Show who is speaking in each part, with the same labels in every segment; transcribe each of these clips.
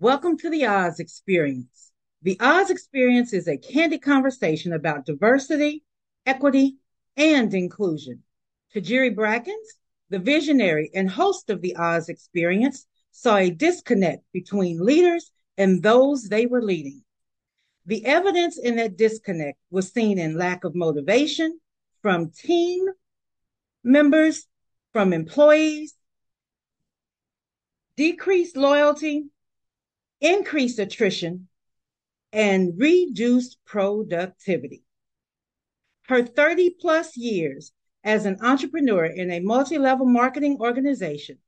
Speaker 1: Welcome to the Oz Experience. The Oz Experience is a candid conversation about diversity, equity, and inclusion. Tajiri Brackens, the visionary and host of the Oz Experience, saw a disconnect between leaders and those they were leading. The evidence in that disconnect was seen in lack of motivation from team members, from employees, decreased loyalty, increased attrition, and reduced productivity. Her 30 plus years as an entrepreneur in a multi level marketing organization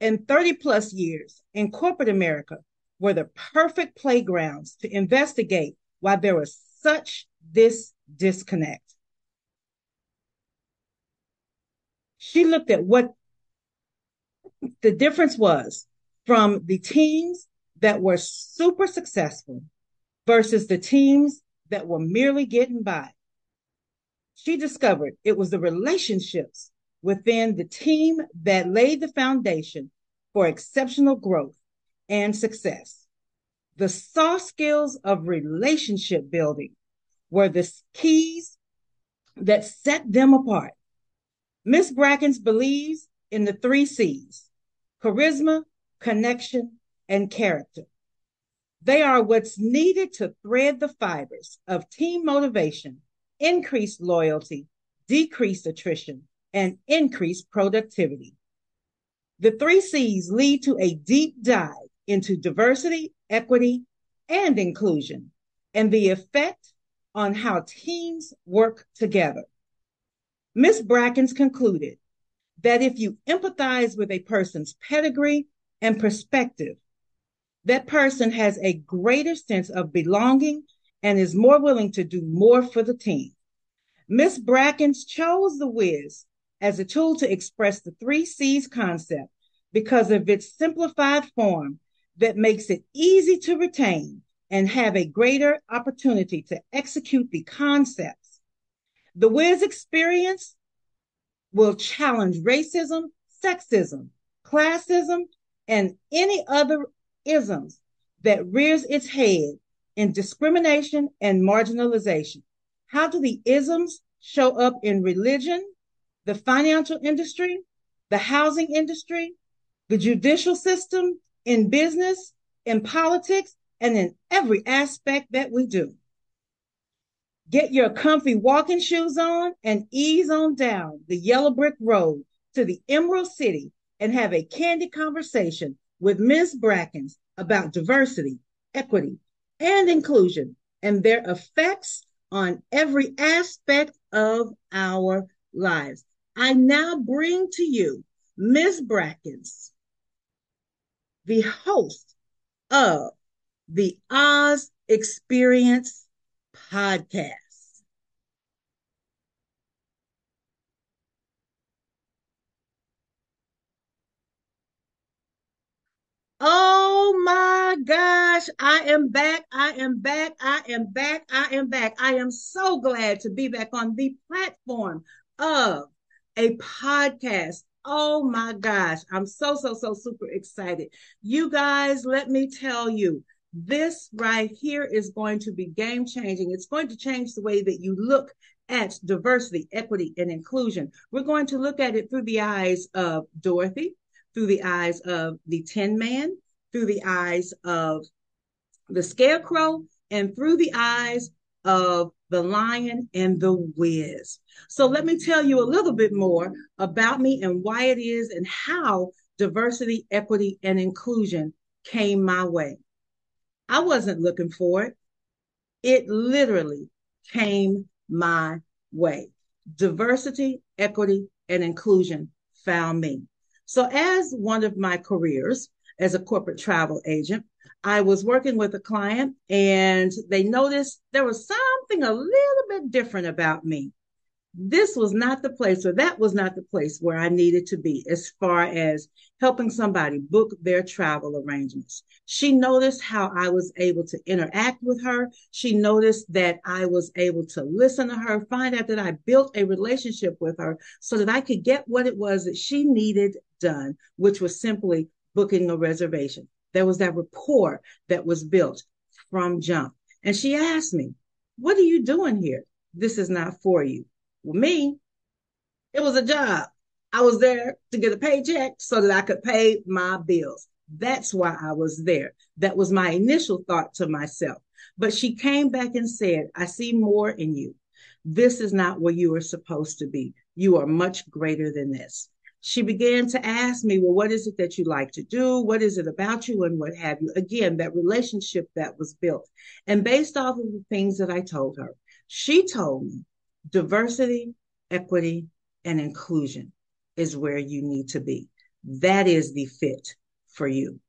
Speaker 1: and 30 plus years in corporate America were the perfect playgrounds to investigate why there was such this disconnect. She looked at what the difference was from the teams that were super successful versus the teams that were merely getting by. She discovered it was the relationships within the team that laid the foundation for exceptional growth and success. The soft skills of relationship building were the keys that set them apart. Miss Brackens believes in the three C's charisma, connection, and character. They are what's needed to thread the fibers of team motivation, increase loyalty, decrease attrition, and increase productivity. The three C's lead to a deep dive into diversity, equity, and inclusion, and the effect on how teams work together. Ms. Brackens concluded that if you empathize with a person's pedigree and perspective, that person has a greater sense of belonging and is more willing to do more for the team. Miss Brackens chose the Wiz as a tool to express the three C's concept because of its simplified form that makes it easy to retain and have a greater opportunity to execute the concepts. The Wiz experience will challenge racism, sexism, classism, and any other isms that rears its head in discrimination and marginalization. How do the isms show up in religion, the financial industry, the housing industry, the judicial system, in business, in politics, and in every aspect that we do? Get your comfy walking shoes on and ease on down the yellow brick road to the Emerald City and have a candid conversation with Ms. Brackens about diversity, equity, and inclusion and their effects on every aspect of our lives. I now bring to you Ms. Brackens, the host of the Oz Experience podcast. Oh my gosh, I am back. I am back. I am back. I am back. I am so glad to be back on the platform of a podcast. Oh my gosh, I'm so, so, so super excited. You guys, let me tell you, this right here is going to be game changing. It's going to change the way that you look at diversity, equity, and inclusion. We're going to look at it through the eyes of Dorothy through the eyes of the Tin Man, through the eyes of the Scarecrow, and through the eyes of the Lion and the Wiz. So let me tell you a little bit more about me and why it is and how diversity, equity, and inclusion came my way. I wasn't looking for it. It literally came my way. Diversity, equity, and inclusion found me. So, as one of my careers as a corporate travel agent, I was working with a client and they noticed there was something a little bit different about me this was not the place or that was not the place where I needed to be as far as helping somebody book their travel arrangements. She noticed how I was able to interact with her. She noticed that I was able to listen to her, find out that I built a relationship with her so that I could get what it was that she needed done, which was simply booking a reservation. There was that rapport that was built from jump. And she asked me, What are you doing here? This is not for you. Well, me, it was a job. I was there to get a paycheck so that I could pay my bills. That's why I was there. That was my initial thought to myself. But she came back and said, I see more in you. This is not where you are supposed to be. You are much greater than this. She began to ask me, Well, what is it that you like to do? What is it about you? And what have you? Again, that relationship that was built. And based off of the things that I told her, she told me diversity, equity, and inclusion is where you need to be. That is the fit for you.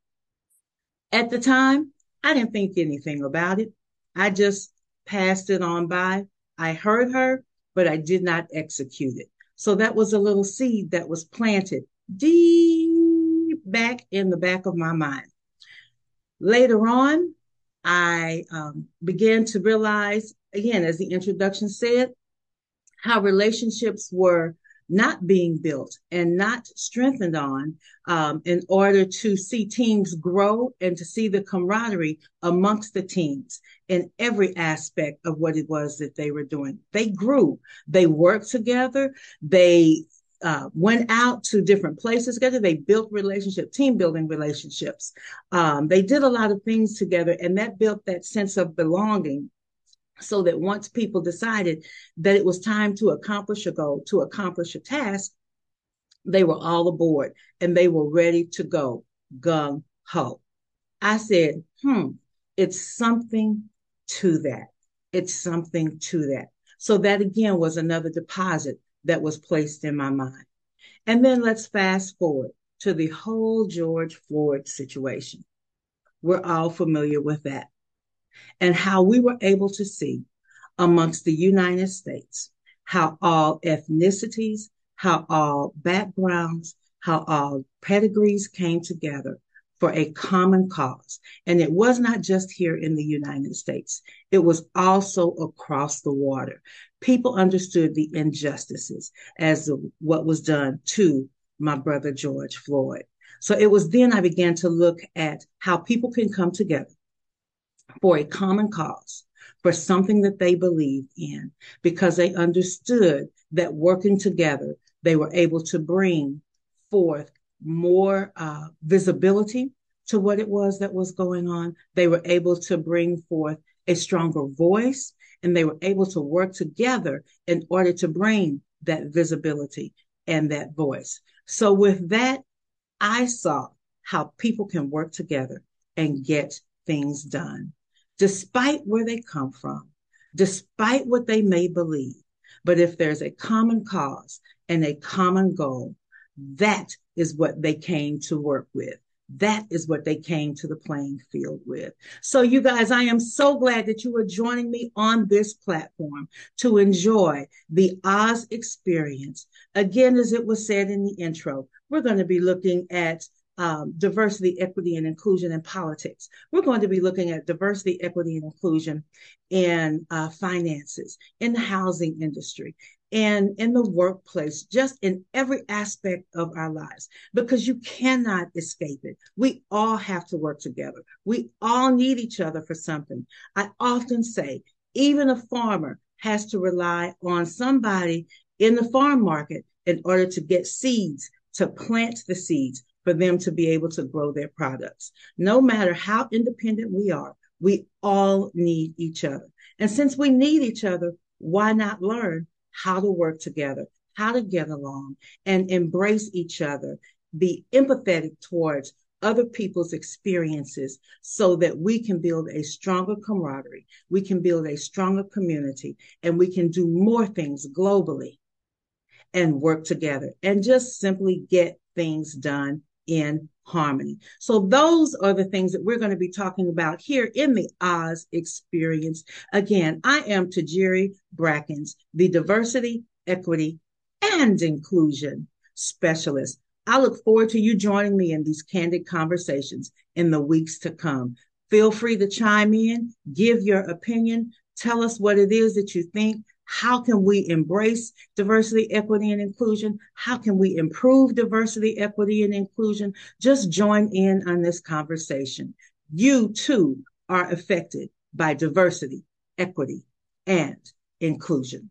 Speaker 1: At the time, I didn't think anything about it. I just passed it on by. I heard her, but I did not execute it. So that was a little seed that was planted deep back in the back of my mind. Later on, I um, began to realize, again, as the introduction said, how relationships were not being built and not strengthened on um, in order to see teams grow and to see the camaraderie amongst the teams in every aspect of what it was that they were doing. They grew, they worked together, they uh, went out to different places together. They built relationship, team building relationships. Um, they did a lot of things together, and that built that sense of belonging so that once people decided that it was time to accomplish a goal, to accomplish a task, they were all aboard and they were ready to go gung ho. I said, hmm, it's something to that. It's something to that. So that again was another deposit that was placed in my mind. And then let's fast forward to the whole George Floyd situation. We're all familiar with that and how we were able to see amongst the United States how all ethnicities, how all backgrounds, how all pedigrees came together for a common cause. And it was not just here in the United States, it was also across the water. People understood the injustices as the, what was done to my brother George Floyd. So it was then I began to look at how people can come together for a common cause, for something that they believed in, because they understood that working together, they were able to bring forth more uh, visibility to what it was that was going on. They were able to bring forth a stronger voice and they were able to work together in order to bring that visibility and that voice. So with that, I saw how people can work together and get things done despite where they come from, despite what they may believe. But if there's a common cause and a common goal, that is what they came to work with. That is what they came to the playing field with. So, you guys, I am so glad that you are joining me on this platform to enjoy the Oz experience. Again, as it was said in the intro, we're going to be looking at um, diversity, equity, and inclusion in politics. We're going to be looking at diversity, equity, and inclusion in uh, finances, in the housing industry, and in the workplace, just in every aspect of our lives, because you cannot escape it. We all have to work together. We all need each other for something. I often say, even a farmer has to rely on somebody in the farm market in order to get seeds, to plant the seeds, for them to be able to grow their products. No matter how independent we are, we all need each other. And since we need each other, why not learn how to work together, how to get along and embrace each other, be empathetic towards other people's experiences so that we can build a stronger camaraderie, we can build a stronger community, and we can do more things globally and work together and just simply get things done in harmony. So those are the things that we're going to be talking about here in the Oz experience. Again, I am Tajiri Brackens, the diversity, equity, and inclusion specialist. I look forward to you joining me in these candid conversations in the weeks to come. Feel free to chime in, give your opinion, tell us what it is that you think How can we embrace diversity, equity, and inclusion? How can we improve diversity, equity, and inclusion? Just join in on this conversation. You too are affected by diversity, equity, and inclusion.